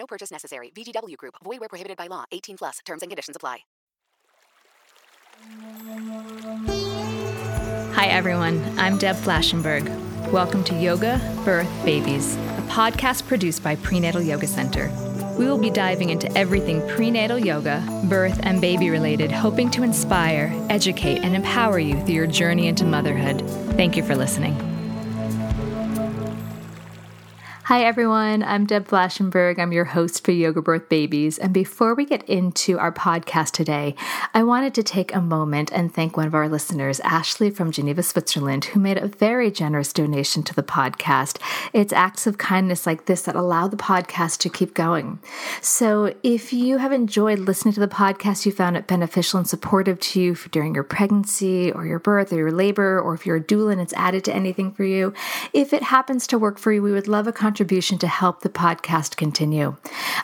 No purchase necessary. VGW Group. Void where prohibited by law. 18 plus. Terms and conditions apply. Hi, everyone. I'm Deb Flashenberg. Welcome to Yoga, Birth, Babies, a podcast produced by Prenatal Yoga Center. We will be diving into everything prenatal yoga, birth, and baby related, hoping to inspire, educate, and empower you through your journey into motherhood. Thank you for listening. Hi, everyone. I'm Deb Flashenberg. I'm your host for Yoga Birth Babies. And before we get into our podcast today, I wanted to take a moment and thank one of our listeners, Ashley from Geneva, Switzerland, who made a very generous donation to the podcast. It's acts of kindness like this that allow the podcast to keep going. So if you have enjoyed listening to the podcast, you found it beneficial and supportive to you during your pregnancy or your birth or your labor, or if you're a doula and it's added to anything for you, if it happens to work for you, we would love a contribution contribution to help the podcast continue.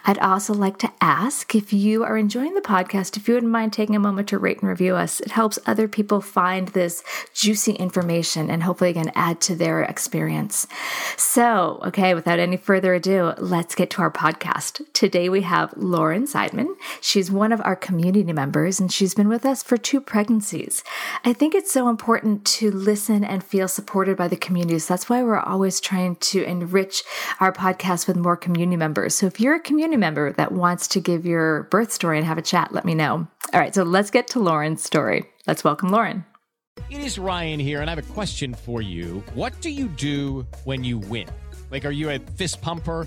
I'd also like to ask if you are enjoying the podcast, if you wouldn't mind taking a moment to rate and review us. It helps other people find this juicy information and hopefully again add to their experience. So, okay, without any further ado, let's get to our podcast. Today we have Lauren Seidman. She's one of our community members and she's been with us for two pregnancies. I think it's so important to listen and feel supported by the community. So that's why we're always trying to enrich our podcast with more community members. So if you're a community member that wants to give your birth story and have a chat, let me know. All right, so let's get to Lauren's story. Let's welcome Lauren. It is Ryan here, and I have a question for you. What do you do when you win? Like, are you a fist pumper?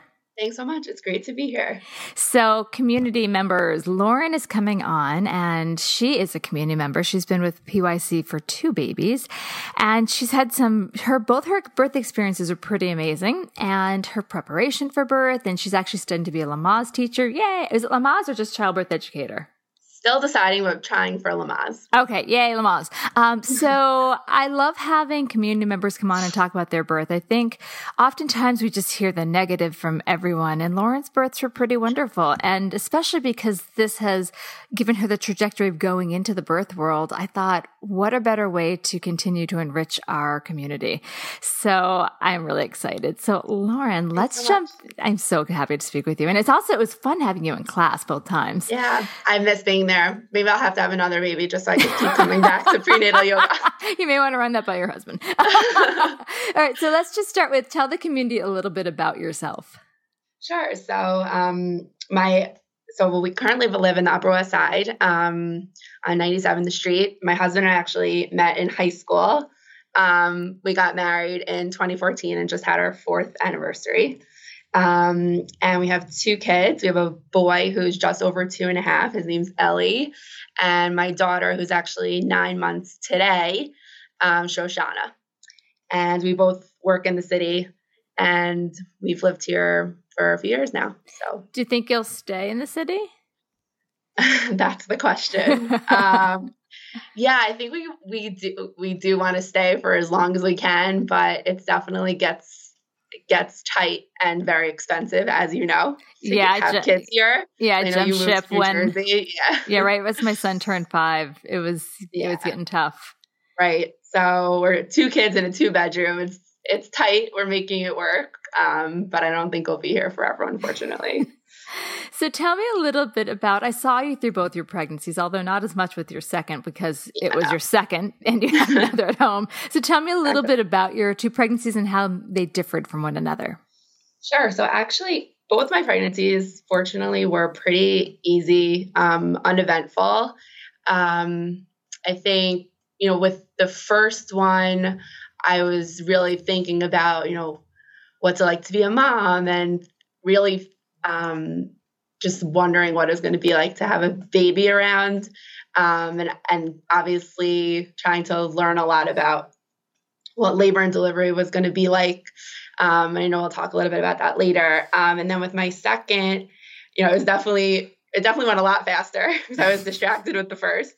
Thanks so much. It's great to be here. So, community members, Lauren is coming on and she is a community member. She's been with PYC for two babies and she's had some, her, both her birth experiences are pretty amazing and her preparation for birth. And she's actually studying to be a Lamaze teacher. Yay. Is it Lamaze or just childbirth educator? Still deciding, but trying for Lamaze. Okay, yay, Lamaze. Um, so I love having community members come on and talk about their birth. I think oftentimes we just hear the negative from everyone, and Lauren's births were pretty wonderful. And especially because this has given her the trajectory of going into the birth world, I thought, what a better way to continue to enrich our community. So I'm really excited. So, Lauren, let's so jump. Much. I'm so happy to speak with you. And it's also, it was fun having you in class both times. Yeah, I miss being there. Maybe I'll have to have another baby just so I can keep coming back to prenatal yoga. you may want to run that by your husband. All right, so let's just start with tell the community a little bit about yourself. Sure. So, um, my so we currently live in the Upper West Side um, on 97th Street. My husband and I actually met in high school. Um, we got married in 2014 and just had our fourth anniversary. Um, and we have two kids. We have a boy who's just over two and a half. His name's Ellie. And my daughter, who's actually nine months today, um, Shoshana. And we both work in the city and we've lived here for a few years now. So, do you think you'll stay in the city? That's the question. um, yeah, I think we we do we do want to stay for as long as we can, but it definitely gets gets tight and very expensive, as you know. yeah, have ju- kids here. Yeah, I jump ship when Jersey. yeah, yeah, right. As my son turned five, it was yeah. it was getting tough. Right. So we're two kids in a two bedroom. It's it's tight. We're making it work, um, but I don't think we'll be here forever, unfortunately. So tell me a little bit about I saw you through both your pregnancies, although not as much with your second because yeah. it was your second and you had another at home. So tell me a little bit about your two pregnancies and how they differed from one another. Sure. So actually both my pregnancies, fortunately, were pretty easy, um, uneventful. Um, I think, you know, with the first one, I was really thinking about, you know, what's it like to be a mom and really um, just wondering what it was going to be like to have a baby around. Um, and, and obviously trying to learn a lot about what labor and delivery was going to be like. Um, I know I'll talk a little bit about that later. Um, and then with my second, you know, it was definitely it definitely went a lot faster because I was distracted with the first,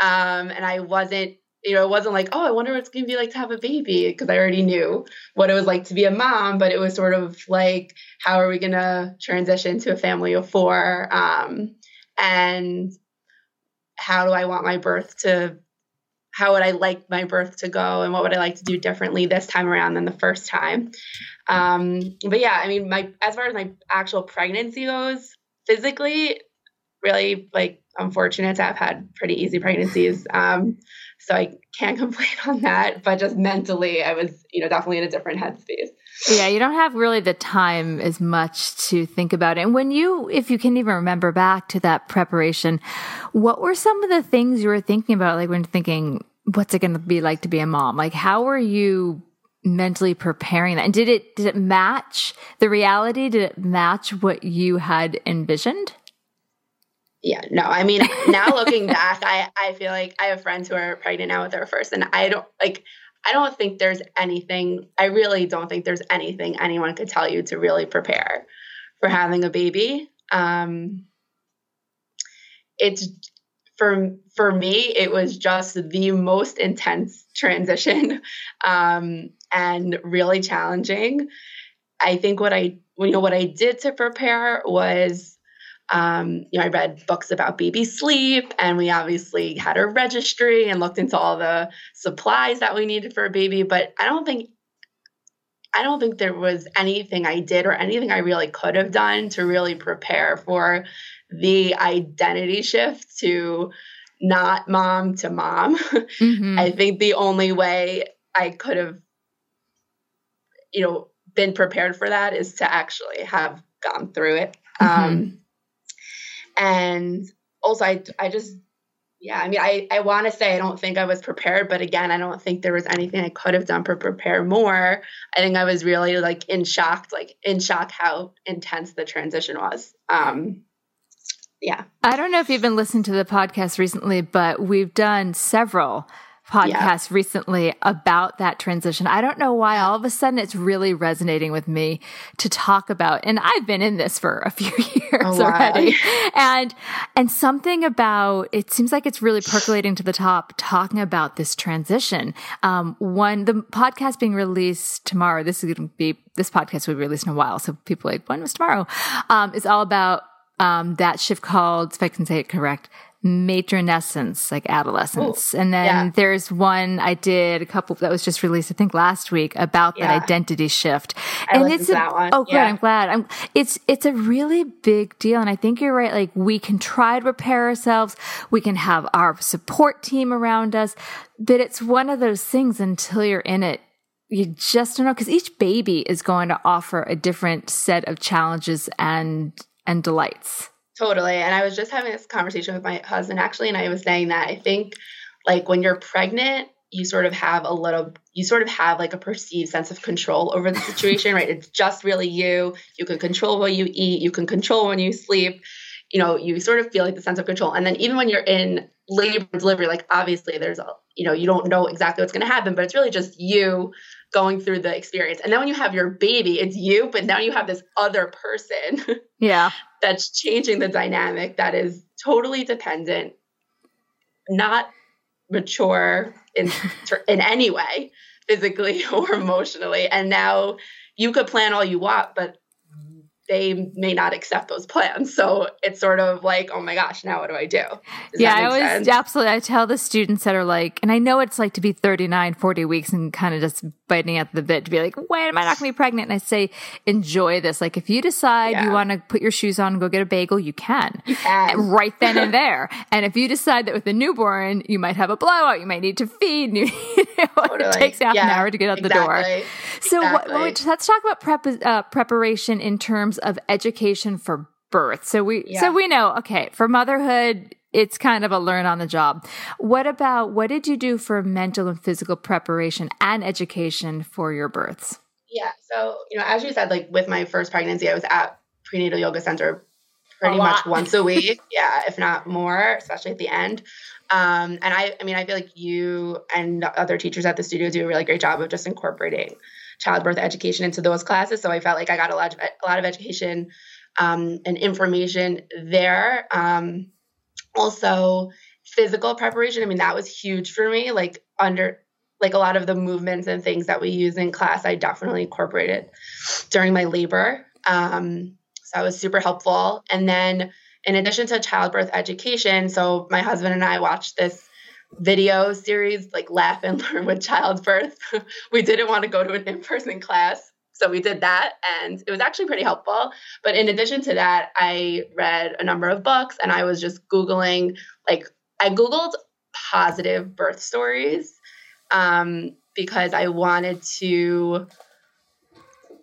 um, and I wasn't. You know, it wasn't like, oh, I wonder what it's going to be like to have a baby because I already knew what it was like to be a mom. But it was sort of like, how are we going to transition to a family of four? Um, and how do I want my birth to how would I like my birth to go and what would I like to do differently this time around than the first time. Um, but yeah, I mean, my as far as my actual pregnancy goes, physically, really like I'm fortunate to have had pretty easy pregnancies. Um, so I can't complain on that. But just mentally, I was, you know, definitely in a different headspace. Yeah, you don't have really the time as much to think about it. And when you, if you can even remember back to that preparation, what were some of the things you were thinking about? Like when thinking, what's it going to be like to be a mom? Like how were you mentally preparing that? And did it, did it match the reality? Did it match what you had envisioned? Yeah, no, I mean, now looking back, I, I feel like I have friends who are pregnant now with their first, and I don't like, I don't think there's anything, I really don't think there's anything anyone could tell you to really prepare for having a baby. Um, it's for for me, it was just the most intense transition um, and really challenging. I think what I you know what I did to prepare was um, you know, I read books about baby sleep, and we obviously had a registry and looked into all the supplies that we needed for a baby. But I don't think, I don't think there was anything I did or anything I really could have done to really prepare for the identity shift to not mom to mom. Mm-hmm. I think the only way I could have, you know, been prepared for that is to actually have gone through it. Mm-hmm. Um, and also, I, I just, yeah, I mean, I, I want to say I don't think I was prepared, but again, I don't think there was anything I could have done to prepare more. I think I was really like in shock, like in shock how intense the transition was. Um, yeah. I don't know if you've been listening to the podcast recently, but we've done several podcast yeah. recently about that transition. I don't know why all of a sudden it's really resonating with me to talk about. And I've been in this for a few years oh, wow. already. And, and something about, it seems like it's really percolating to the top talking about this transition. Um, one, the podcast being released tomorrow, this is going to be, this podcast will be released in a while. So people like, when was tomorrow? Um, is all about um, that shift called, if I can say it correct, matronescence, like adolescence. Ooh, and then yeah. there's one I did a couple that was just released, I think last week about yeah. that identity shift. I and it's a, that one. Oh, good. Yeah. I'm glad. I'm, it's, it's a really big deal. And I think you're right. Like we can try to repair ourselves. We can have our support team around us, but it's one of those things until you're in it. You just don't know because each baby is going to offer a different set of challenges and, and delights. Totally. And I was just having this conversation with my husband actually, and I was saying that I think like when you're pregnant, you sort of have a little, you sort of have like a perceived sense of control over the situation, right? It's just really you. You can control what you eat, you can control when you sleep. You know, you sort of feel like the sense of control. And then even when you're in labor and delivery, like obviously there's a, you know, you don't know exactly what's going to happen, but it's really just you going through the experience. And then when you have your baby, it's you, but now you have this other person. Yeah. That's changing the dynamic that is totally dependent, not mature in in any way, physically or emotionally. And now you could plan all you want, but they may not accept those plans. So it's sort of like, oh my gosh, now what do I do? Does yeah, I always sense? absolutely. I tell the students that are like, and I know it's like to be 39, 40 weeks and kind of just biting at the bit to be like, wait, am I not going to be pregnant? And I say, enjoy this. Like if you decide yeah. you want to put your shoes on and go get a bagel, you can. You can. Right then and there. and if you decide that with a newborn, you might have a blowout, you might need to feed, you know, totally. it takes half yeah, an hour to get out exactly. the door. So exactly. what, let's talk about prep, uh, preparation in terms terms of education for birth. So we Yeah. so we know, okay, for motherhood, it's kind of a learn on the job. What about what did you do for mental and physical preparation and education for your births? Yeah. So, you know, as you said, like with my first pregnancy, I was at prenatal yoga center pretty much once a week. yeah, if not more, especially at the end. Um, and I, I mean, I feel like you and other teachers at the studio do a really great job of just incorporating childbirth education into those classes. So I felt like I got a lot of a lot of education um, and information there. Um, also, physical preparation. I mean, that was huge for me. Like under like a lot of the movements and things that we use in class, I definitely incorporated during my labor. Um, so that was super helpful. And then, in addition to childbirth education, so my husband and I watched this video series, like Laugh and Learn with Childbirth. we didn't want to go to an in person class. So we did that, and it was actually pretty helpful. But in addition to that, I read a number of books and I was just Googling, like, I Googled positive birth stories um, because I wanted to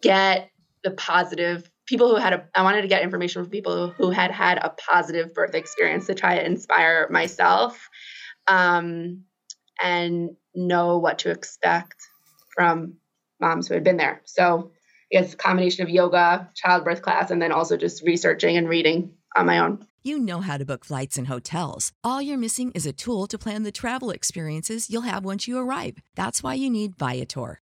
get the positive people who had a I wanted to get information from people who had had a positive birth experience to try to inspire myself um, and know what to expect from moms who had been there. So I guess a combination of yoga, childbirth class, and then also just researching and reading on my own. You know how to book flights and hotels. All you're missing is a tool to plan the travel experiences you'll have once you arrive. That's why you need Viator.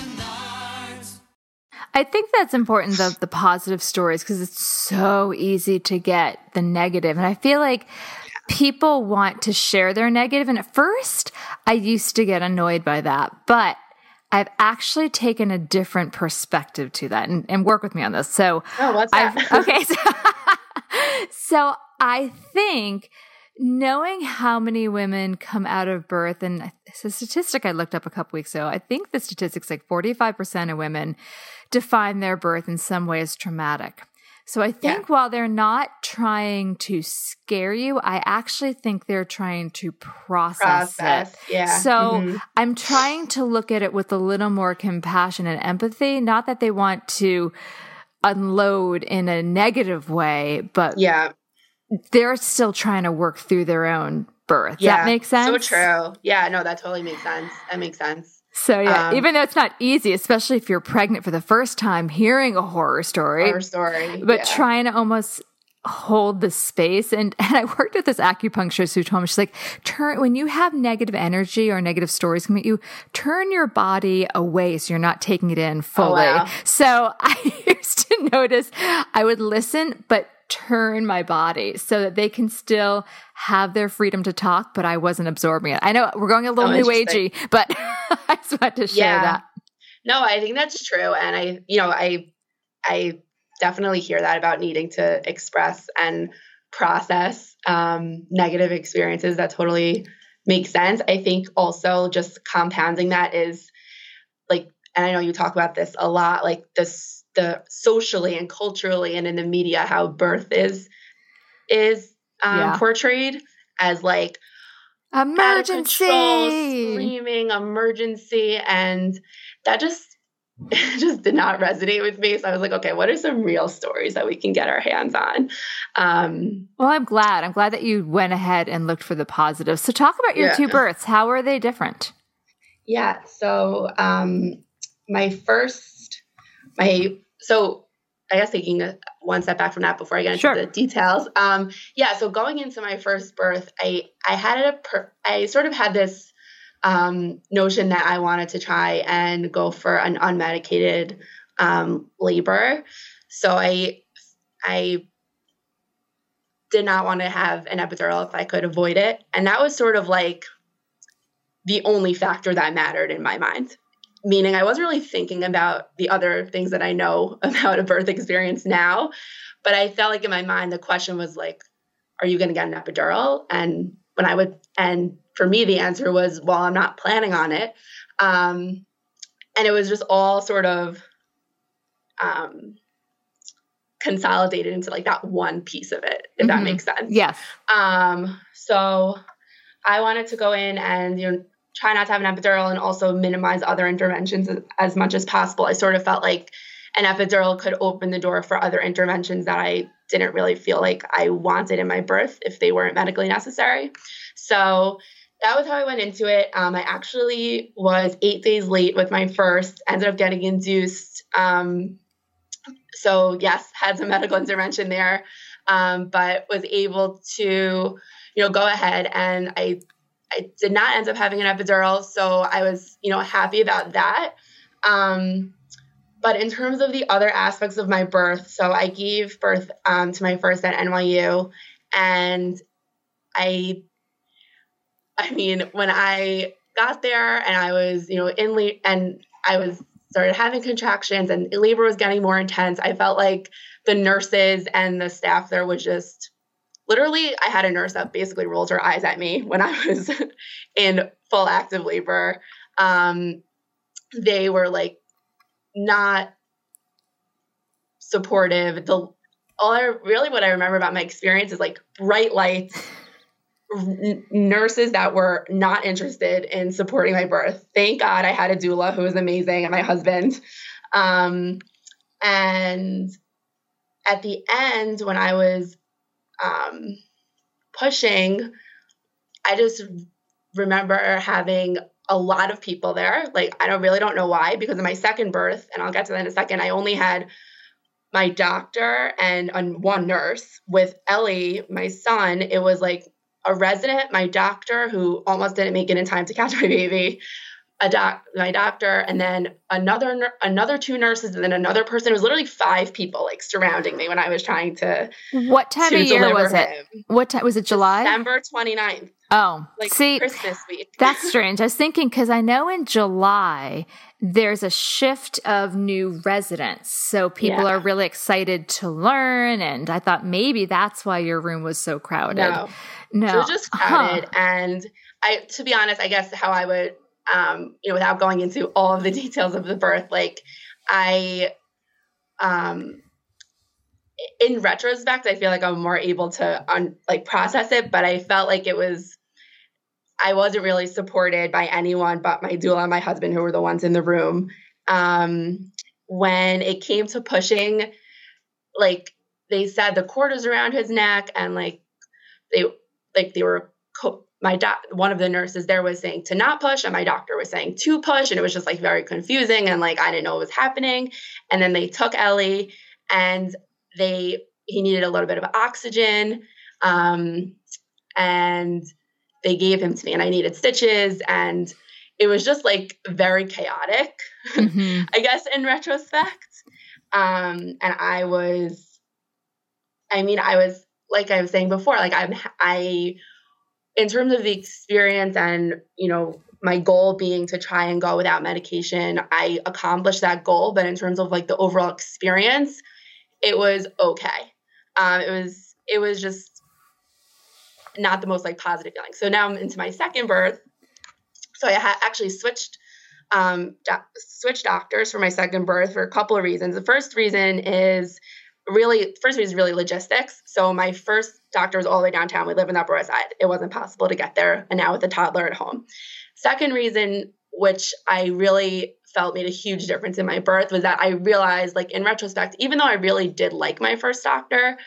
I think that's important, the, the positive stories, because it's so easy to get the negative. And I feel like people want to share their negative. And at first, I used to get annoyed by that. But I've actually taken a different perspective to that and, and work with me on this. So, Oh, what's that? I've, okay. So, so I think knowing how many women come out of birth, and it's a statistic I looked up a couple weeks ago. I think the statistic's like 45% of women define their birth in some way as traumatic. So I think while they're not trying to scare you, I actually think they're trying to process, Process, it. yeah. So Mhm. I'm trying to look at it with a little more compassion and empathy. Not that they want to unload in a negative way, but yeah, they're still trying to work through their own birth. Yeah, that makes sense? So true. Yeah, no, that totally makes sense. That makes sense. So yeah, Um, even though it's not easy, especially if you're pregnant for the first time, hearing a horror story, Horror story, but yeah. trying to almost hold the space. And and I worked with this acupuncturist who told me she's like, turn when you have negative energy or negative stories come at you, turn your body away so you're not taking it in fully. wow. So I used to notice I would listen, but turn my body so that they can still have their freedom to talk, but I wasn't absorbing it. I know we're going a little Oh, new agey, but I just wanted to share Yeah. that. No, I think that's true, and I, you know, I, I definitely hear that about needing to express and process um, negative experiences. That totally makes sense. I think also just compounding that is like, and I know you talk about this a lot, like this, the socially and culturally and in the media, how birth is is um, Yeah. portrayed as like of control, Emergency. screaming, emergency, and that just just did not resonate with me. So I was like, okay, what are some real stories that we can get our hands on? Um, Well, I'm glad. I'm glad that you went ahead and looked for the positives. So talk about your Yeah. two births. How are they different? yeah. So um, my first, my so I guess taking a, one step back from that before I get into Sure. the details. Um, yeah. So going into my first birth, I I had a per, I sort of had this um, notion that I wanted to try and go for an unmedicated um, labor. So I I did not want to have an epidural if I could avoid it, and that was sort of like the only factor that mattered in my mind. Meaning, I wasn't really thinking about the other things that I know about a birth experience now, but I felt like in my mind the question was like, "Are you going to get an epidural?" And when I would, and for me, the answer was, "Well, I'm not planning on it." Um, and it was just all sort of um, consolidated into like that one piece of it, if that Mhm. makes sense. Yes. Um, so I wanted to go in and you know try not to have an epidural and also minimize other interventions as, as much as possible. I sort of felt like an epidural could open the door for other interventions that I didn't really feel like I wanted in my birth if they weren't medically necessary. So that was how I went into it. Um, I actually was eight days late with my first, ended up getting induced. Um, so, yes, had some medical intervention there, um, but was able to, you know, go ahead and I, I did not end up having an epidural. So I was, you know, happy about that. Um, but in terms of the other aspects of my birth, so I gave birth um, to my first at NYU, and I, I mean, when I got there and I was, you know, in la- and I was started having contractions and labor was getting more intense, I felt like the nurses and the staff there was just literally I had a nurse that basically rolled her eyes at me when I was in full active labor. Um, they were like not supportive. The all I really what I remember about my experience is like bright lights, n- nurses that were not interested in supporting my birth. Thank God I had a doula who was amazing and my husband. Um, and at the end, when I was um, pushing, I just remember having a lot of people there. Like I don't really don't know why because of my second birth, and I'll get to that in a second. I only had my doctor and one nurse. With Ellie, my son, it was like a resident, my doctor who almost didn't make it in time to catch my baby, a doc, my doctor, and then another another two nurses, and then another person. It was literally five people like surrounding me when I was trying to. What time to of year was it? him. What time was it? July. December 29th, Oh, like see, Christmas week. That's strange. I was thinking because I know in July there's a shift of new residents. So people Yeah. are really excited to learn. And I thought maybe that's why your room was so crowded. No. No. Just Huh. crowded. And I, to be honest, I guess how I would, um, you know, without going into all of the details of the birth, like I, um, in retrospect, I feel like I'm more able to un, like process it, but I felt like it was, I wasn't really supported by anyone but my doula and my husband, who were the ones in the room. Um, when it came to pushing, like they said the cord was around his neck and like they like they were co- my doc one of the nurses there was saying to not push and my doctor was saying to push and it was just like very confusing and like I didn't know what was happening and then they took Ellie and they he needed a little bit of oxygen um and they gave him to me and I needed stitches and it was just like very chaotic Mhm. I guess in retrospect. Um, and I was, I mean, I was like I was saying before, like I'm, I, in terms of the experience and you know my goal being to try and go without medication, I accomplished that goal. But in terms of like the overall experience, it was okay. Um, it was, it was just not the most like positive feeling. So now I'm into my second birth. So I actually switched um, doc- switched doctors for my second birth for a couple of reasons. The first reason is really, first reason is really logistics. So my first doctor was all the way downtown. We live in the Upper West Side. It wasn't possible to get there, and now with a toddler at home. Second reason, which I really felt made a huge difference in my birth, was that I realized, like in retrospect, even though I really did like my first doctor,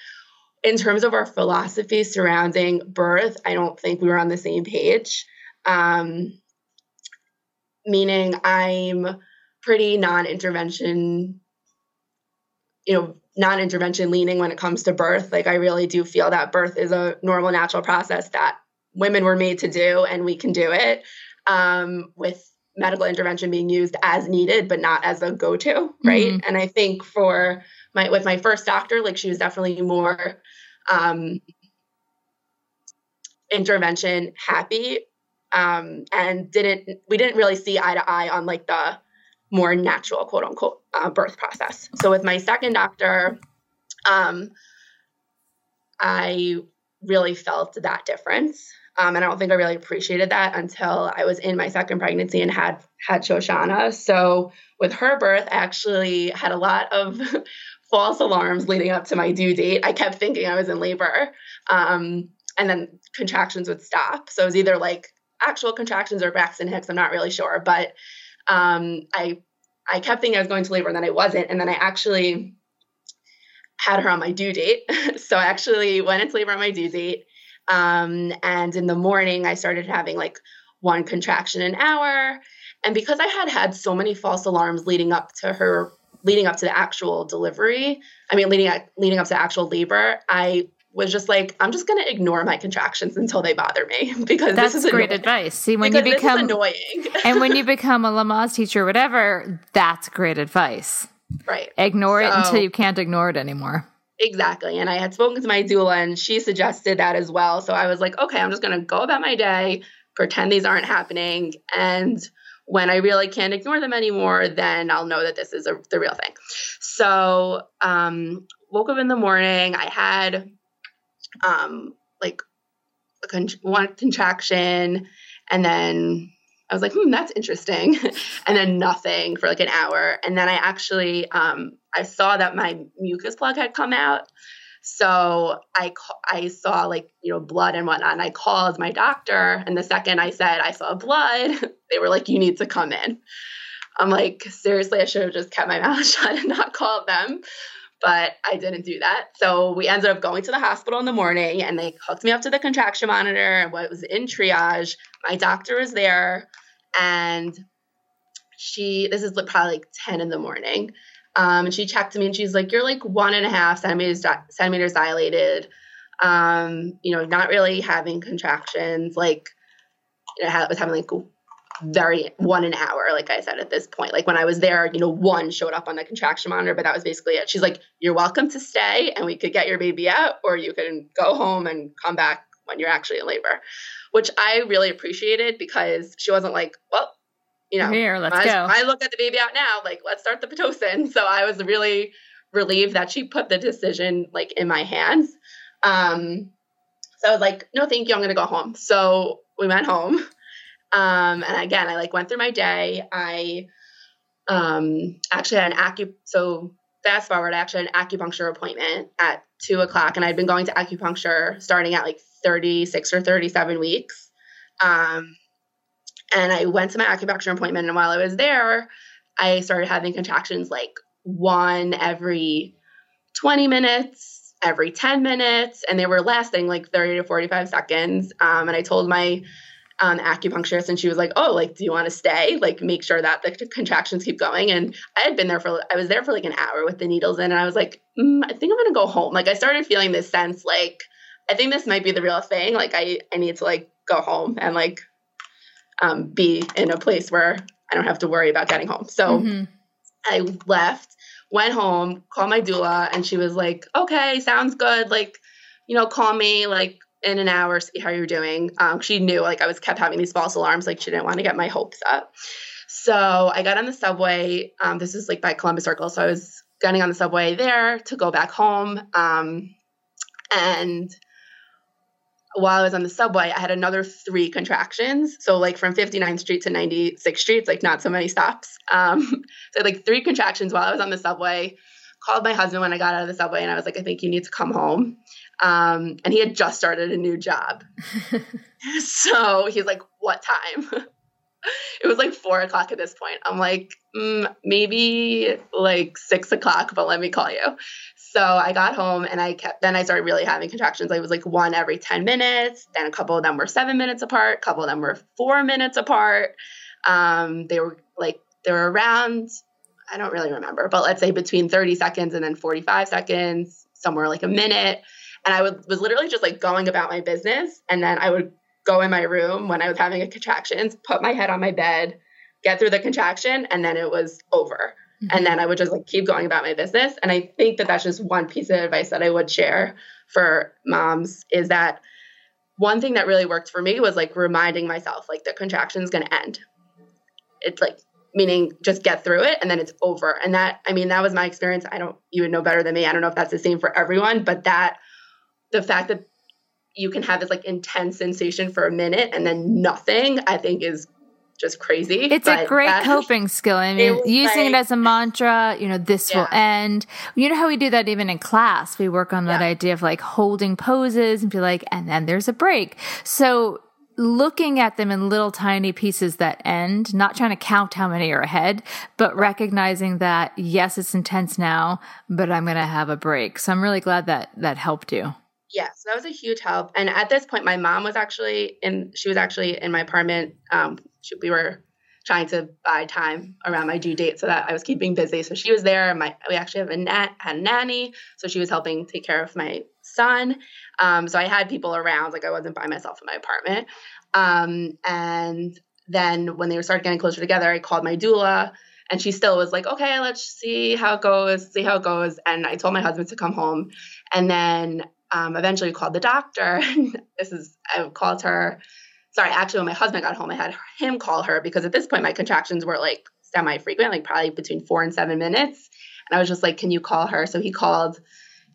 in terms of our philosophy surrounding birth, I don't think we were on the same page. Um, meaning I'm pretty non-intervention, you know, non-intervention leaning when it comes to birth. Like I really do feel that birth is a normal, natural process that women were made to do, and we can do it. um, with medical intervention being used as needed, but not as a go-to, right? Mhm. And I think for my with my first doctor, like she was definitely more um, intervention happy, um, and didn't we didn't really see eye to eye on like the more natural quote unquote uh, birth process. So with my second doctor, um, I really felt that difference. Um, and I don't think I really appreciated that until I was in my second pregnancy and had had Shoshana. So with her birth, I actually had a lot of false alarms leading up to my due date. I kept thinking I was in labor, um, and then contractions would stop. So it was either like actual contractions or Braxton Hicks. I'm not really sure, but um, I I kept thinking I was going to labor, and then I wasn't. And then I actually had her on my due date. so I actually went into labor on my due date. Um, and in the morning, I started having like one contraction an hour. And because I had had so many false alarms leading up to her, leading up to the actual delivery, I mean, leading leading up to actual labor, I was just like, I'm just going to ignore my contractions until they bother me because That's this is great annoying. advice. See, when Because you become annoying, and when you become a Lamaze teacher or whatever, that's great advice. right? Ignore it until you can't ignore it anymore. Exactly. And I had spoken to my doula and she suggested that as well. So I was like, okay, I'm just going to go about my day, pretend these aren't happening. And when I really can't ignore them anymore, then I'll know that this is a, the real thing. So um, woke up in the morning. I had um, like a con- one contraction and then I was like, hmm, that's interesting. and then nothing for like an hour. And then I actually, um, I saw that my mucus plug had come out. So I, ca- I saw like, you know, blood and whatnot. And I called my doctor. And the second I said I saw blood, they were like, you need to come in. I'm like, seriously, I should have just kept my mouth shut and not called them. But I didn't do that. So we ended up going to the hospital in the morning and they hooked me up to the contraction monitor and what was in triage. My doctor was there and she, this is probably like 10 in the morning. Um, and she checked me and she's like, you're like one and a half centimeters, centimeters dilated. Um, you know, not really having contractions. Like, you know, I was having like very one an hour, like I said at this point. Like when I was there, you know, one showed up on the contraction monitor, but that was basically it. She's like, You're welcome to stay and we could get your baby out, or you can go home and come back when you're actually in labor. Which I really appreciated because she wasn't like, Well, you know, Here, let's might, go. might look at the baby out now, like let's start the Pitocin. So I was really relieved that she put the decision like in my hands. Um so I was like, no, thank you. I'm gonna go home. So we went home. Um, and again, I like went through my day. I um, actually had an acu. So fast forward, I actually had an acupuncture appointment at two o'clock, and I'd been going to acupuncture starting at like 36 or 37 weeks. Um, and I went to my acupuncture appointment, and while I was there, I started having contractions like one every 20 minutes, every 10 minutes, and they were lasting like 30 to 45 seconds. Um, and I told my um, acupuncturist, and she was like, "Oh, like, do you want to stay? Like, make sure that the contractions keep going." And I had been there for, I was there for like an hour with the needles in, and I was like, mm, "I think I'm gonna go home." Like, I started feeling this sense, like, I think this might be the real thing. Like, I, I need to like go home and like, um, be in a place where I don't have to worry about getting home. So. Mhm. I left, went home, called my doula, and she was like, "Okay, sounds good. Like, you know, call me like in an hour, see how you're doing." Um, she knew like I was kept having these false alarms, like she didn't want to get my hopes up. So I got on the subway. Um, this is like by Columbus Circle, so I was getting on the subway there to go back home. Um, and while I was on the subway, I had another three contractions. So like from 59th Street to 96th Street, it's like not so many stops. Um, so like three contractions while I was on the subway. Called my husband when I got out of the subway, and I was like, I think you need to come home. Um, and he had just started a new job. so he's like, What time? it was like four o'clock at this point. I'm like, mm, maybe like six o'clock, but let me call you. So I got home and I kept, then I started really having contractions. I was like one every 10 minutes. Then a couple of them were seven minutes apart. A couple of them were four minutes apart. Um, they were like, they were around, I don't really remember, but let's say between 30 seconds and then 45 seconds, somewhere like a minute. And I would, was literally just like going about my business. And then I would go in my room when I was having a contractions, put my head on my bed, get through the contraction, and then it was over. And mm-hmm. then I would just like keep going about my business. And I think that that's just one piece of advice that I would share for moms is that one thing that really worked for me was like reminding myself like the contraction is going to end. It's like meaning just get through it and then it's over. And that I mean that was my experience. I don't you would know better than me. I don't know if that's the same for everyone, but that the fact that you can have this like intense sensation for a minute and then nothing, I think is just crazy. It's a great that- coping skill. I mean, was using it as a mantra, you know, this will end. You know how we do that even in class? We work on that idea of like holding poses and be like, and then there's a break. So looking at them in little tiny pieces that end, not trying to count how many are ahead, but recognizing that, yes, it's intense now, but I'm going to have a break. So I'm really glad that that helped you. Yeah, so that was a huge help. And at this point, my mom was actually in. She was actually in my apartment. Um, she, we were trying to buy time around my due date so that I was keeping busy. So she was there. My we actually have a nat had a nanny, so she was helping take care of my son. Um, so I had people around. Like I wasn't by myself in my apartment. Um, and then when they started getting closer together, I called my doula. And she still was like, okay, let's see how it goes, see how it goes. And I told my husband to come home. And then um, eventually called the doctor. this is, I called her. Sorry, actually, when my husband got home, I had him call her because at this point, my contractions were like semi frequent, like probably between four and seven minutes. And I was just like, can you call her? So he called,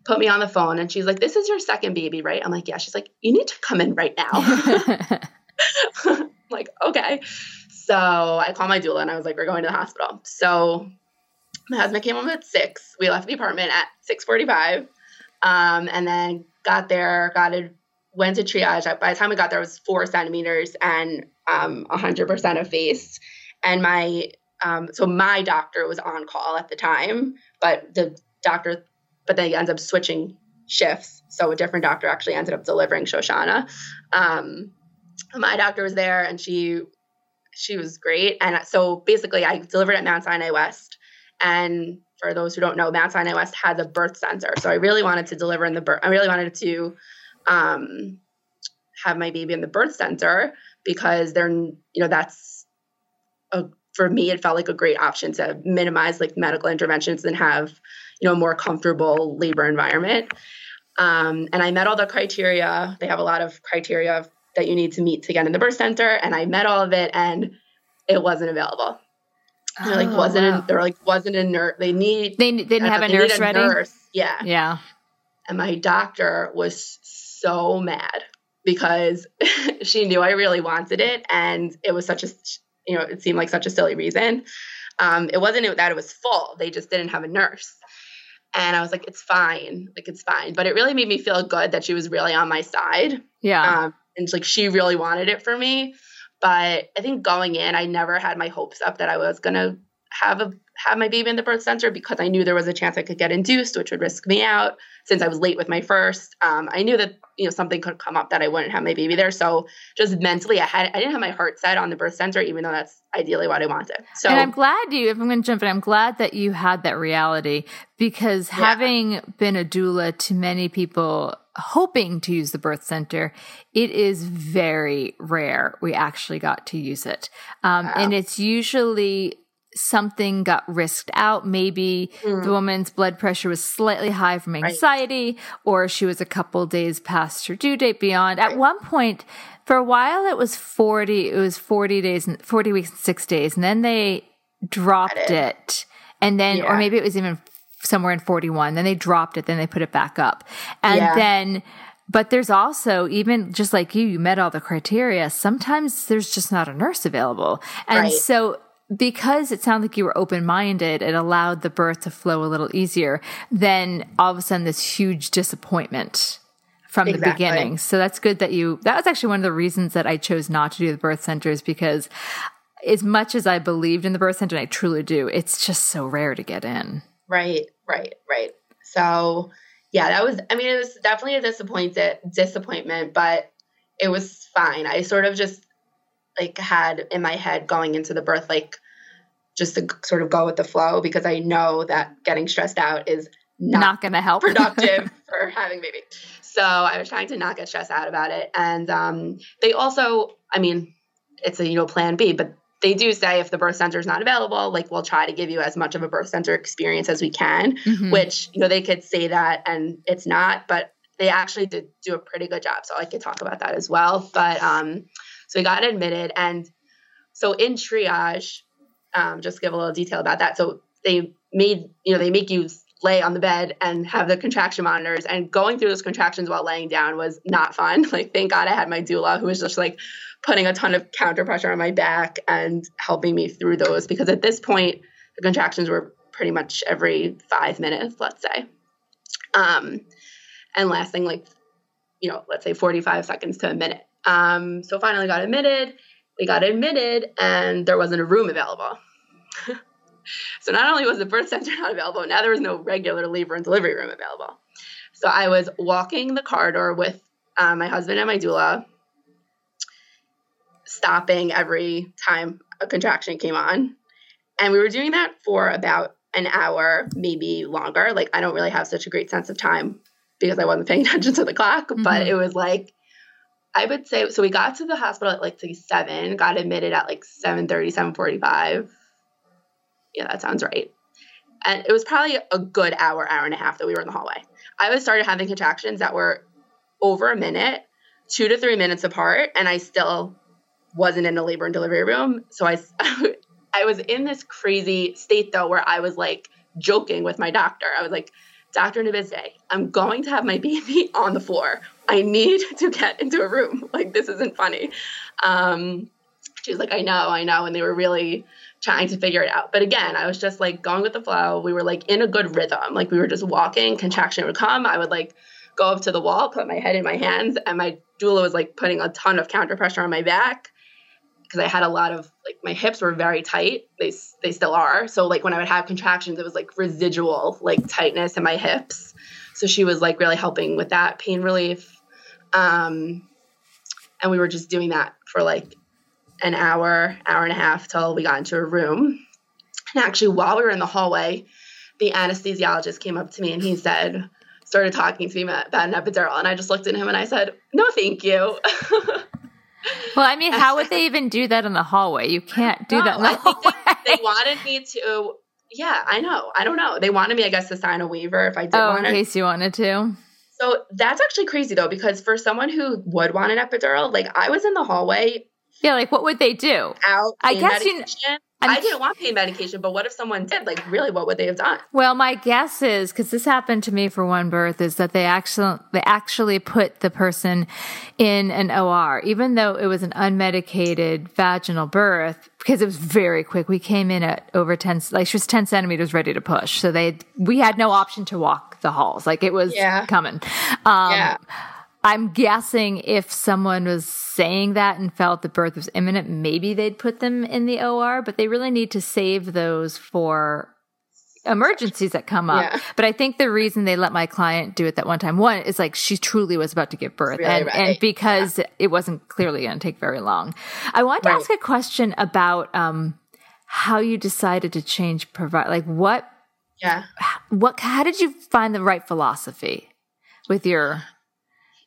put me on the phone, and she's like, this is your second baby, right? I'm like, yeah. She's like, you need to come in right now. I'm like, okay. So I called my doula and I was like, we're going to the hospital. So my husband came home at six. We left the apartment at 645. Um, and then got there, got it, went to triage. By the time we got there, it was four centimeters and um, 100% effaced. And my, um, so my doctor was on call at the time, but the doctor, but then he ends up switching shifts. So a different doctor actually ended up delivering Shoshana. Um, my doctor was there and she, she was great. And so basically I delivered at Mount Sinai West and for those who don't know, Mount Sinai West has a birth center. So I really wanted to deliver in the birth. I really wanted to um, have my baby in the birth center because they're, you know, that's a, for me, it felt like a great option to minimize like medical interventions and have, you know, a more comfortable labor environment. Um, and I met all the criteria. They have a lot of criteria that you need to meet to get in the birth center, and I met all of it, and it wasn't available. They're like Oh, wasn't wow. a, they're like wasn't a nurse. They need They they didn't have a they nurse ready. nurse. Yeah, Yeah. and my doctor was so mad because she knew I really wanted it, and it was such a you know it seemed like such a silly reason. Um, it wasn't that it was full; they just didn't have a nurse. And I was like, it's fine, like it's fine. But it really made me feel good that she was really on my side. Yeah. Um, and like she really wanted it for me. But I think going in, I never had my hopes up that I was gonna have a have my baby in the birth center because I knew there was a chance I could get induced, which would risk me out. Since I was late with my first, um, I knew that you know something could come up that I wouldn't have my baby there. So just mentally, I had I didn't have my heart set on the birth center, even though that's ideally what I wanted. So and I'm glad you, if I'm going to jump in, I'm glad that you had that reality because having been a doula to many people hoping to use the birth center, it is very rare we actually got to use it. Um, And it's usually something got risked out. Maybe hmm. the woman's blood pressure was slightly high from anxiety, or she was a couple days past her due date beyond. At one point, for a while, it was 40, it was 40 days, and 40 weeks and six days. And then they dropped it. And then, or maybe it was even somewhere in 41. Then they dropped it. Then they put it back up. And Yeah. then, but there's also, even just like you, you met all the criteria. Sometimes there's just not a nurse available. And Right. so, because it sounded like you were open minded, it allowed the birth to flow a little easier. Then all of a sudden, this huge disappointment from the beginning. So that's good that you, that was actually one of the reasons that I chose not to do the birth centers because as much as I believed in the birth center, and I truly do, it's just so rare to get in. Right, right, right. So yeah, that was I mean, it was definitely a disappointed disappointment, but it was fine. I sort of just like had in my head going into the birth like just to sort of go with the flow because I know that getting stressed out is Not, not, going to help. productive for having baby. So I was trying to not get stressed out about it. And um, they also, I mean, it's a you know plan B, but they do say if the birth center is not available, like we'll try to give you as much of a birth center experience as we can. Mhm. Which you know they could say that and it's not, but they actually did do a pretty good job. So I could talk about that as well. But um, so we got admitted, and so in triage, um, just give a little detail about that. So they made you know they make you lay on the bed and have the contraction monitors and going through those contractions while laying down was not fun like thank god i had my doula who was just like putting a ton of counter pressure on my back and helping me through those because at this point the contractions were pretty much every five minutes let's say um, and lasting like you know let's say 45 seconds to a minute um, so finally got admitted we got admitted and there wasn't a room available so not only was the birth center not available, now there was no regular labor and delivery room available. So I was walking the corridor with uh, my husband and my doula, stopping every time a contraction came on. And we were doing that for about an hour, maybe longer. Like I don't really have such a great sense of time because I wasn't paying attention to the clock, but Mhm. it was like I would say so we got to the hospital at like seven, got admitted at like 7:30, 7:45. Yeah, that sounds right. And it was probably a good hour, hour and a half that we were in the hallway. I was started having contractions that were over a minute, two to three minutes apart, and I still wasn't in the labor and delivery room. So I, I was in this crazy state though, where I was like joking with my doctor. I was like, Dr. Nabizde, I'm going to have my baby on the floor. I need to get into a room. Like this isn't funny. Um, she was like, I know, I know. And they were really trying to figure it out. But again, I was just like going with the flow. We were like in a good rhythm. Like we were just walking, contraction would come. I would like go up to the wall, put my head in my hands, and my doula was like putting a ton of counter pressure on my back because I had a lot of like my hips were very tight. They they still are. So like when I would have contractions, it was like residual like tightness in my hips. So she was like really helping with that pain relief. Um, and we were just doing that for like an hour, hour and a half till we got into a room. And actually, while we were in the hallway, the anesthesiologist came up to me and he said, started talking to me about an epidural. And I just looked at him and I said, no, thank you. Well, I mean, how would they even do that in the hallway? You can't do that in the I think they, they wanted me to, yeah, I know. I don't know. They wanted me, I guess, to sign a waiver if I did Oh, in it. case you wanted to. So that's actually crazy though, because for someone who would want an epidural, like I was in the hallway Yeah, like what would they do? out I guess you- medication. I'm- I didn't want pain medication, but what if someone did? Like, really, what would they have done? Well, my guess is because this happened to me for one birth is that they actually they actually put the person in an OR, even though it was an unmedicated vaginal birth, because it was very quick. We came in at over ten, like she was ten centimeters ready to push, so they we had no option to walk the halls, like it was Yeah. coming. Um, Yeah. I'm guessing if someone was saying that and felt the birth was imminent, maybe they'd put them in the OR, but they really need to save those for emergencies that come up. Yeah. But I think the reason they let my client do it that one time, one is like she truly was about to give birth Really and, right. and because it wasn't clearly going to take very long. I want to Right. ask a question about, um, how you decided to change provide, like what, Yeah. what, how did you find the right philosophy with your,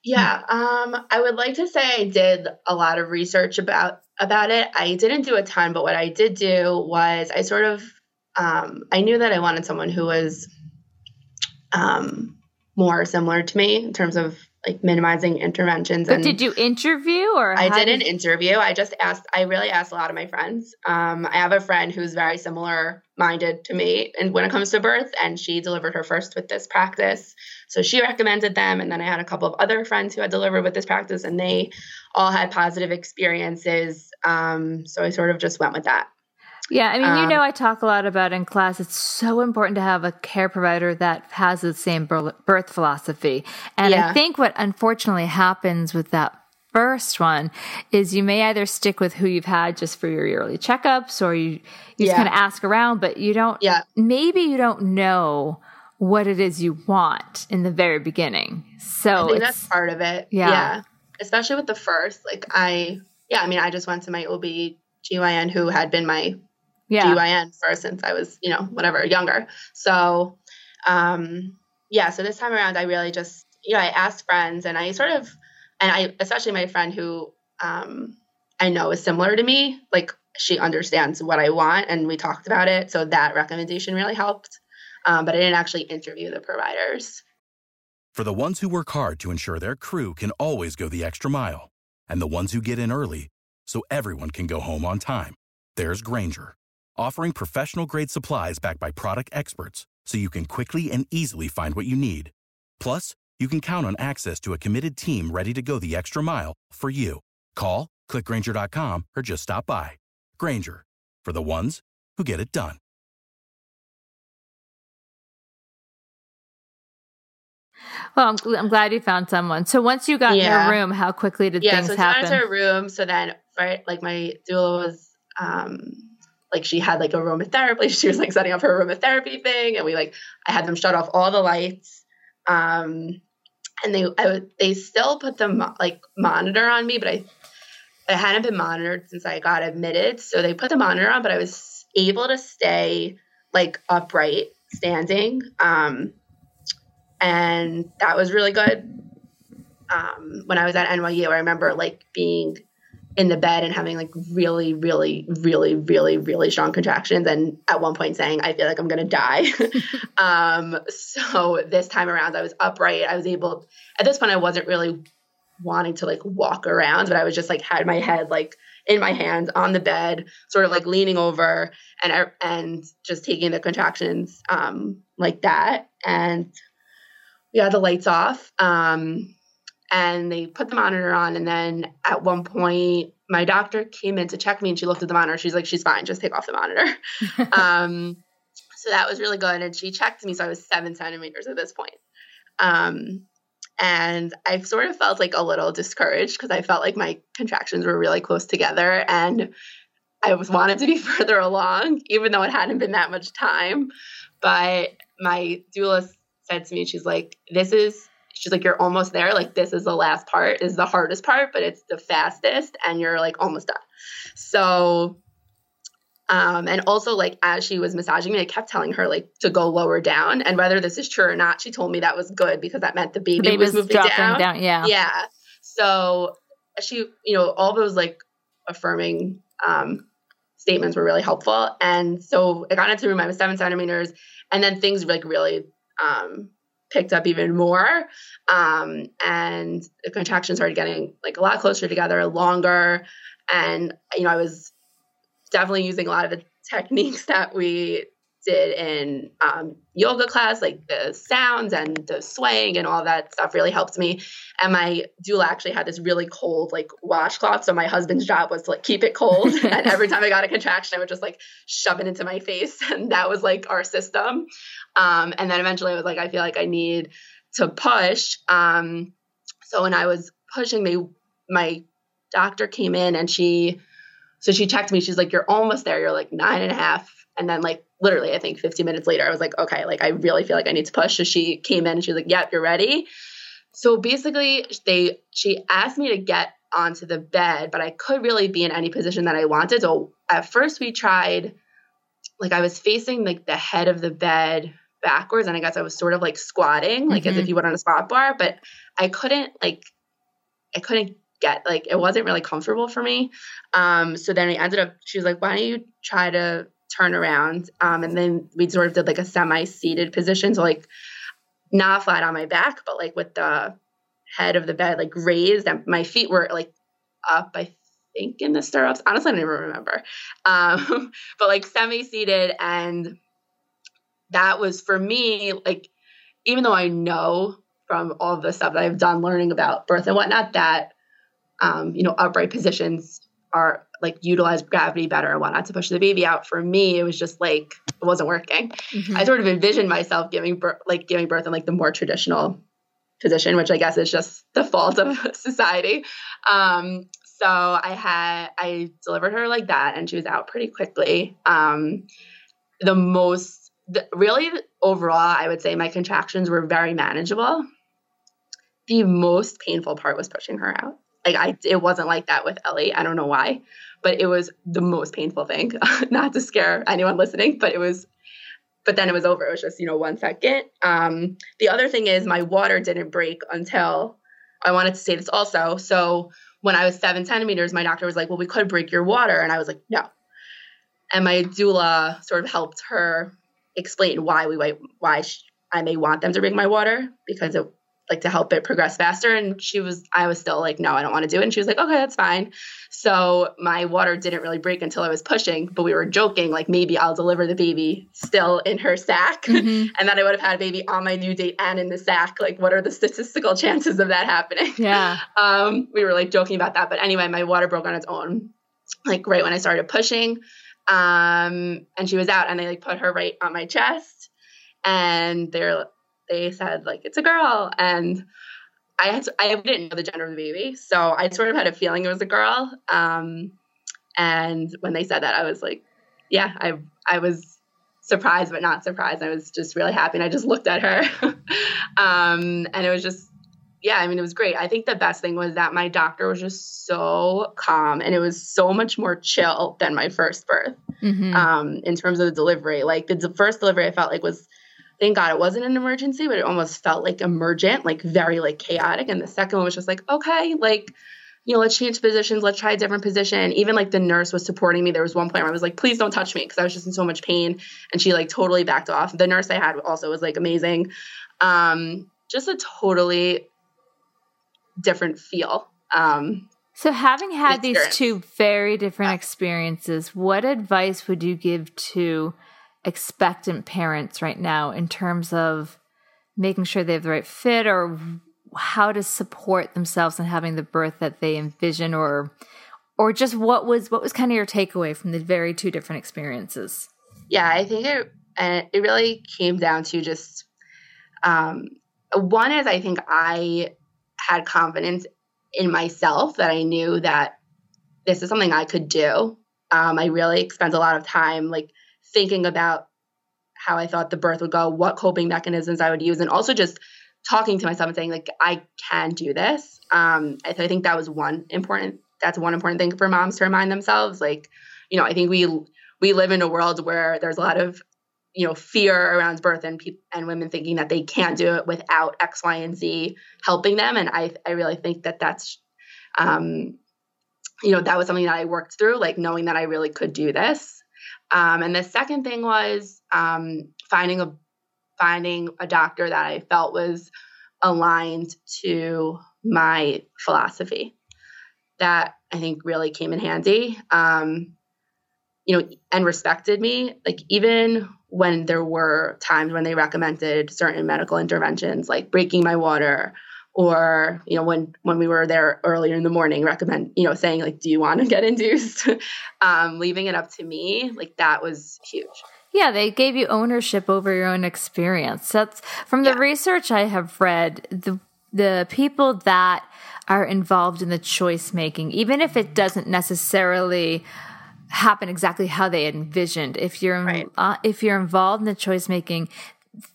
Yeah, um, I would like to say I did a lot of research about about it. I didn't do a ton, but what I did do was I sort of um, I knew that I wanted someone who was um, more similar to me in terms of like minimizing interventions. but and did you interview or I did an interview. I just asked. I really asked a lot of my friends. Um, I have a friend who's very similar minded to me, and when it comes to birth, and she delivered her first with this practice. So she recommended them, and then I had a couple of other friends who had delivered with this practice, and they all had positive experiences. Um, so I sort of just went with that. Yeah, I mean, you Um, know, I talk a lot about in class. It's so important to have a care provider that has the same birth philosophy. And I think what unfortunately happens with that first one is you may either stick with who you've had just for your yearly checkups or you, you just kind of ask around, but you don't, Yeah. maybe you don't know what it is you want in the very beginning. So I think it's, that's part of it. Yeah. Especially with the first, like I, yeah, I mean, I just went to my OB GYN who had been my yeah. GYN for since I was, you know, whatever, younger. So, um, yeah, so this time around, I really just you know, I asked friends and I sort of, and I, especially my friend who um, I know is similar to me, like she understands what I want and we talked about it. So that recommendation really helped. Um, but I didn't actually interview the providers. For the ones who work hard to ensure their crew can always go the extra mile, and the ones who get in early so everyone can go home on time, there's Grainger, offering professional grade supplies backed by product experts so you can quickly and easily find what you need. Plus, you can count on access to a committed team ready to go the extra mile for you. Call, clickgranger.com, or just stop by. Grainger, for the ones who get it done. Well, I'm, I'm glad you found someone. So once you got Yeah. in your room, how quickly did yeah, things so we went happen? into a room. So then, right, like my doula was, um, like she had like a aromatherapy. She was like setting up her aromatherapy thing, and we like I had them shut off all the lights. Um, and they I, would- they still put the mo- like monitor on me, but I I hadn't been monitored since I got admitted. So they put the monitor on, but I was able to stay like upright, standing. Um, and that was really good. Um, when I was at NYU, I remember like being in the bed and having like really, really, really, really, really strong contractions, and at one point saying, "I feel like I'm gonna die." um, so this time around, I was upright. I was able. At this point, I wasn't really wanting to like walk around, but I was just like had my head like in my hands on the bed, sort of like leaning over and and just taking the contractions um, like that. And had the lights off. Um, and they put the monitor on. And then at one point, my doctor came in to check me and she looked at the monitor. She's like, she's fine, just take off the monitor. um, so that was really good. And she checked me. So I was seven centimeters at this point. Um, and I sort of felt like a little discouraged because I felt like my contractions were really close together. And I was wanted to be further along, even though it hadn't been that much time. But my doula said to me, she's like, this is, she's like, you're almost there. Like, this is the last part, is the hardest part, but it's the fastest, and you're like almost done. So, um, and also like as she was massaging me, I kept telling her like to go lower down. And whether this is true or not, she told me that was good because that meant the baby, baby was was moving dropping down. down, yeah. Yeah. So she, you know, all those like affirming um, statements were really helpful. And so I got into the room. I was seven centimeters, and then things like really um, picked up even more. Um, and the contractions started getting like a lot closer together, longer. And you know, I was definitely using a lot of the techniques that we did in um, yoga class, like the sounds and the swaying and all that stuff really helped me. And my doula actually had this really cold like washcloth. So my husband's job was to like keep it cold. and every time I got a contraction, I would just like shove it into my face. And that was like our system. Um, and then eventually I was like, I feel like I need to push. Um, so when I was pushing, they, my doctor came in and she, so she checked me. She's like, you're almost there. You're like nine and a half. And then like literally, I think 15 minutes later, I was like, okay, like I really feel like I need to push. So she came in and she was like, yep, you're ready. So basically they, she asked me to get onto the bed, but I could really be in any position that I wanted. So at first we tried, like I was facing like the head of the bed backwards. And I guess I was sort of like squatting, like as Mhm. if you went on a squat bar, but I couldn't like, I couldn't get like it wasn't really comfortable for me. Um, so then we ended up. She was like, "Why don't you try to turn around?" Um, and then we sort of did like a semi-seated position, so like not flat on my back, but like with the head of the bed like raised, and my feet were like up. I think in the stirrups. Honestly, I don't even remember. Um, but like semi-seated, and that was for me like even though I know from all the stuff that I've done learning about birth and whatnot that um, you know upright positions are like utilize gravity better and whatnot to push the baby out. For me, it was just like it wasn't working. I sort of envisioned myself giving birth, like giving birth in like the more traditional position, which I guess is just the fault of society. Um, so I had I delivered her like that, and she was out pretty quickly. Um, the most, the, really overall, I would say my contractions were very manageable. The most painful part was pushing her out. Like I, it wasn't like that with Ellie. I don't know why, but it was the most painful thing. Not to scare anyone listening, but it was but then it was over. It was just, you know, one second. Um, the other thing is my water didn't break until I wanted to say this also. So when I was seven centimeters, my doctor was like, well, we could break your water. And I was like, no. And my doula sort of helped her explain why we might, why I may want them to break my water because it like to help it progress faster. And she was, I was still like, no, I don't want to do it. And she was like, okay, that's fine. So my water didn't really break until I was pushing, but we were joking, like maybe I'll deliver the baby still in her sack. Mm-hmm. and then I would have had a baby on my new date and in the sack. Like, what are the statistical chances of that happening? Yeah. Um, we were like joking about that. But anyway, my water broke on its own, like right when I started pushing. Um, and she was out and they like put her right on my chest and they're they said like it's a girl and I had to, I didn't know the gender of the baby, so I sort of had a feeling it was a girl. Um, and when they said that, I was like, yeah, I I was surprised but not surprised. I was just really happy, and I just looked at her, um, and it was just yeah. I mean, it was great. I think the best thing was that my doctor was just so calm, and it was so much more chill than my first birth. Mhm. Um, in terms of the delivery, like the first delivery, I felt like was thank God it wasn't an emergency, but it almost felt like emergent, like very like chaotic. And the second one was just like, okay, like, you know, let's change positions, let's try a different position. Even like the nurse was supporting me. There was one point where I was like, please don't touch me because I was just in so much pain. And she like totally backed off. The nurse I had also was like amazing. Um, just a totally different feel. Um, So, having had these two very different experiences, what advice would you give to expectant parents right now in terms of making sure they have the right fit or how to support themselves in having the birth that they envision or or just what was what was kind of your takeaway from the very two different experiences? yeah i think it uh, it really came down to just um one is i think i had confidence in myself that i knew that this is something i could do. Um i really spent a lot of time like thinking about how i thought the birth would go what coping mechanisms i would use and also just talking to myself and saying like i can do this. Um i, th- I think that was one important that's one important thing for moms to remind themselves like you know i think we we live in a world where there's a lot of you know fear around birth and people and women thinking that they can't do it without x y and z helping them. And i i really think that that's um you know that was something that i worked through like knowing that i really could do this. Um and the second thing was um finding a finding a doctor that i felt was aligned to my philosophy. That i think really came in handy. Um you know, and respected me. Like even when there were times when they recommended certain medical interventions, like breaking my water, or you know, when when we were there earlier in the morning, recommend you know saying like, do you want to get induced? um, leaving it up to me, like that was huge. Yeah, they gave you ownership over your own experience. That's from the research I have read, the the people that are involved in the choice making, even if it doesn't necessarily happen exactly how they envisioned, if you're uh, if you're involved in the choice making,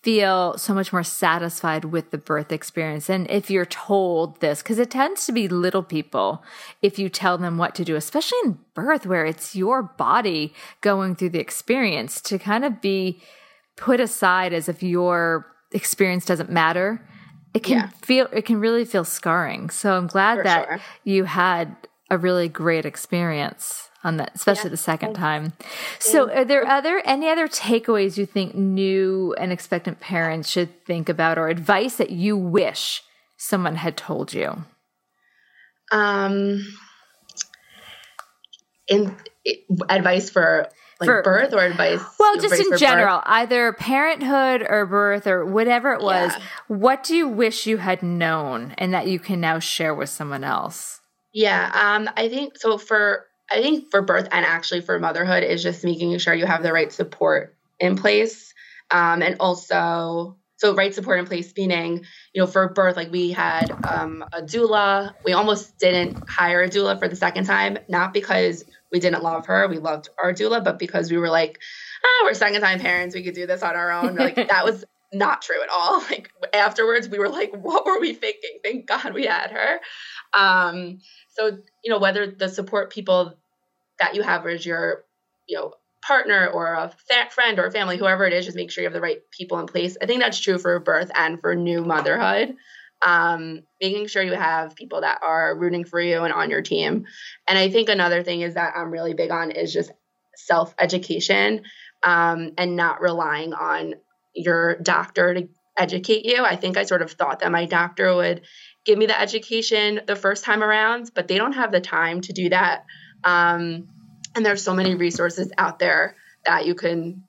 feel so much more satisfied with the birth experience. And if you're told this, because it tends to be little people, if you tell them what to do, especially in birth, where it's your body going through the experience, to kind of be put aside as if your experience doesn't matter. It can feel, it can really feel scarring. So I'm glad For that sure. you had a really great experience on that, especially the second time. So, are there other any other takeaways you think new and expectant parents should think about, or advice that you wish someone had told you? Um, in, i- advice for like For- birth or advice? Well, just in for birth? general, either parenthood or birth or whatever it was. Yeah. What do you wish you had known and that you can now share with someone else? Yeah, um, I think so. For I think for birth and actually for motherhood is just making sure you have the right support in place, um, and also so right support in place meaning you know for birth like we had um, a doula. We almost didn't hire a doula for the second time, not because we didn't love her, we loved our doula, but because we were like, oh, we're second time parents, we could do this on our own. Like that was not true at all. Like afterwards, we were like, what were we thinking? Thank God we had her. Um, so you know whether the support people that you have is your you know partner or a fa- friend or family, whoever it is, just make sure you have the right people in place. I think that's true for birth and for new motherhood. Um, making sure you have people that are rooting for you and on your team. And I think another thing is that I'm really big on is just self education um, and not relying on your doctor to educate you. I think I sort of thought that my doctor would give me the education the first time around, but they don't have the time to do that. Um, and there's so many resources out there that you can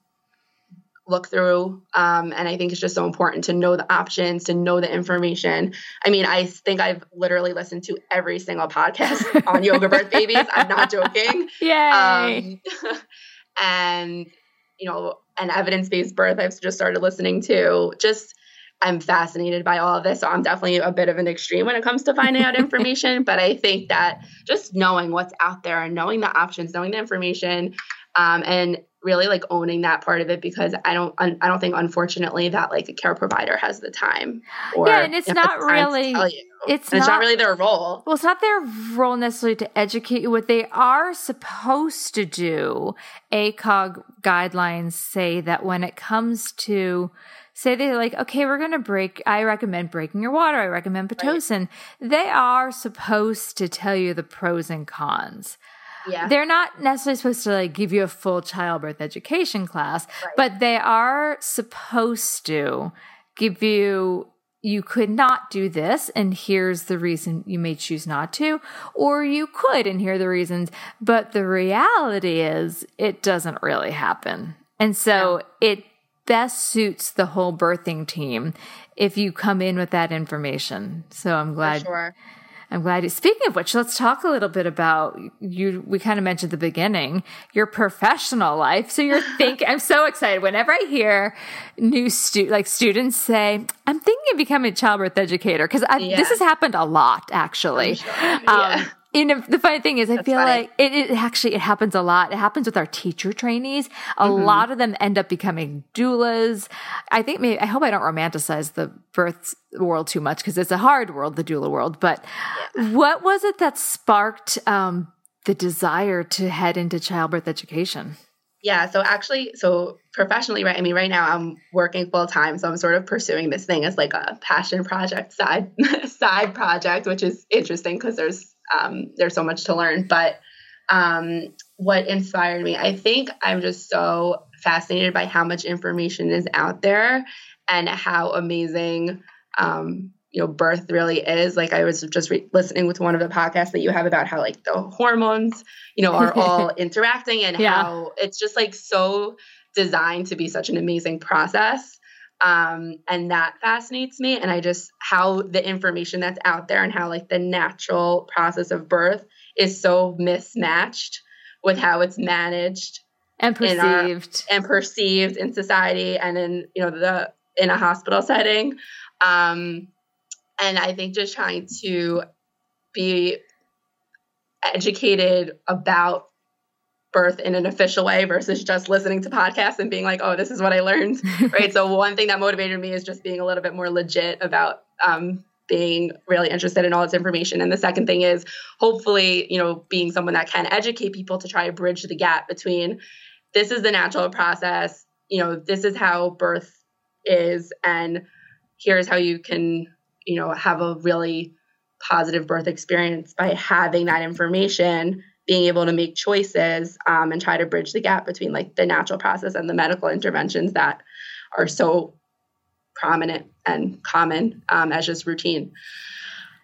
look through. Um, and I think it's just so important to know the options, to know the information. I mean, I think I've literally listened to every single podcast on yoga birth babies. I'm not joking. Yay. Um, and, you know, an evidence based birth I've just started listening to. Just, I'm fascinated by all of this. So I'm definitely a bit of an extreme when it comes to finding out information. But I think that just knowing what's out there and knowing the options, knowing the information, um, and really like owning that part of it because I don't I don't think unfortunately that like a care provider has the time or yeah, and it's not the time to really it's And it's not not- really their role. Well, it's not their role necessarily to educate you. What they are supposed to do, ACOG guidelines say that when it comes to, say they're like, okay, we're going to break, I recommend breaking your water. I recommend Pitocin. They are supposed to tell you the pros and cons. Yeah. They're not necessarily supposed to like give you a full childbirth education class, but they are supposed to give you you could not do this and here's the reason you may choose not to or you could and here are the reasons but the reality is it doesn't really happen and so it best suits the whole birthing team if you come in with that information so i'm glad sure. I'm glad you. Speaking of which, let's talk a little bit about you. We kind of mentioned the beginning your professional life. So you're thinking. I'm so excited whenever I hear new stu- like students say, "I'm thinking of becoming a childbirth educator," because this has happened a lot actually. Yeah. Um, you know, the funny thing is, I feel funny. like it, it actually it happens a lot. It happens with our teacher trainees. A Mm-hmm. lot of them end up becoming doulas. I think maybe I hope I don't romanticize the birth world too much because it's a hard world, the doula world. But what was it that sparked um, the desire to head into childbirth education? Yeah, so actually, so professionally, right? I mean, right now I'm working full time, so I'm sort of pursuing this thing as like a passion project side side project, which is interesting because there's um, there's so much to learn. But um, what inspired me, I think I'm just so fascinated by how much information is out there and how amazing um, you know birth really is. Like I was just re- listening with one of the podcasts that you have about how like the hormones, you know, are all interacting and Yeah. how it's just like so designed to be such an amazing process. Um, and that fascinates me. And I just how the information that's out there and how like the natural process of birth is so mismatched with how it's managed And in our- perceived. and perceived in society and in you know the in a hospital setting um and i think just trying to be educated about birth in an official way versus just listening to podcasts and being like oh this is what i learned right? So one thing that motivated me is just being a little bit more legit about um being really interested in all this information. And the second thing is hopefully you know being someone that can educate people to try to bridge the gap between this is the natural process you know this is how birth is and here's how you can you know have a really positive birth experience by having that information being able to make choices um, and try to bridge the gap between like the natural process and the medical interventions that are so prominent and common um, as just routine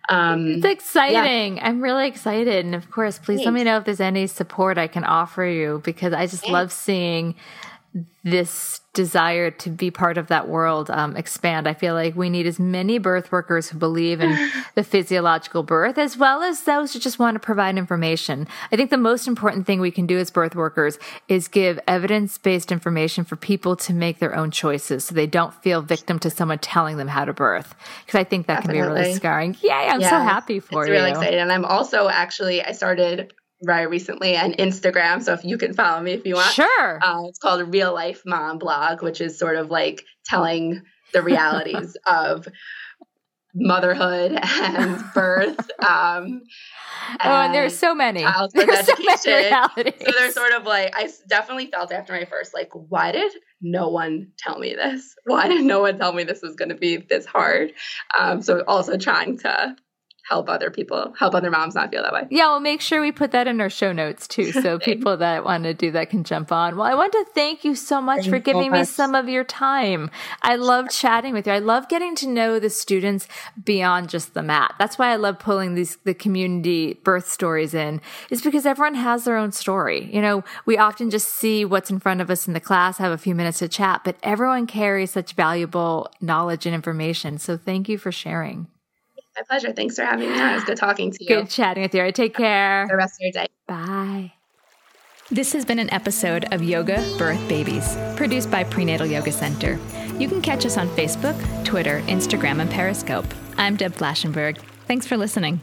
um, It's exciting. I'm really excited. And of course, please let me know if there's any support I can offer you because I just love seeing this desire to be part of that world um, expand. I feel like we need as many birth workers who believe in the physiological birth as well as those who just want to provide information. I think the most important thing we can do as birth workers is give evidence based information for people to make their own choices so they don't feel victim to someone telling them how to birth. Because I think that can be really Definitely. scarring. Yay, I'm so happy for you. it's you. really exciting. And I'm also actually I started very recently an Instagram. So if you can follow me if you want. Sure. Uh, it's called Real Life Mom Blog, which is sort of like telling the realities of motherhood and birth. Um, oh, and there's so many. Childhood There's so many realities. so they're sort of like I definitely felt after my first like, why did no one tell me this? Why did no one tell me this was going to be this hard? Um, so also trying to help other people, help other moms not feel that way. Yeah, we'll make sure we put that in our show notes too, so people that want to do that can jump on. Well, I want to thank you so much Thank for you so giving me some of your time. I love chatting with you. I love getting to know the students beyond just the mat. That's why I love pulling these the community birth stories in. Is because everyone has their own story. You know, we often just see what's in front of us in the class, have a few minutes to chat, but everyone carries such valuable knowledge and information. So thank you for sharing. My pleasure. Thanks for having me on. It was good talking to you. Good chatting with you. All right, take care. The rest of your day. Bye. This has been an episode of Yoga Birth Babies, produced by Prenatal Yoga Center. You can catch us on Facebook, Twitter, Instagram, and Periscope. I'm Deb Flashenberg. Thanks for listening.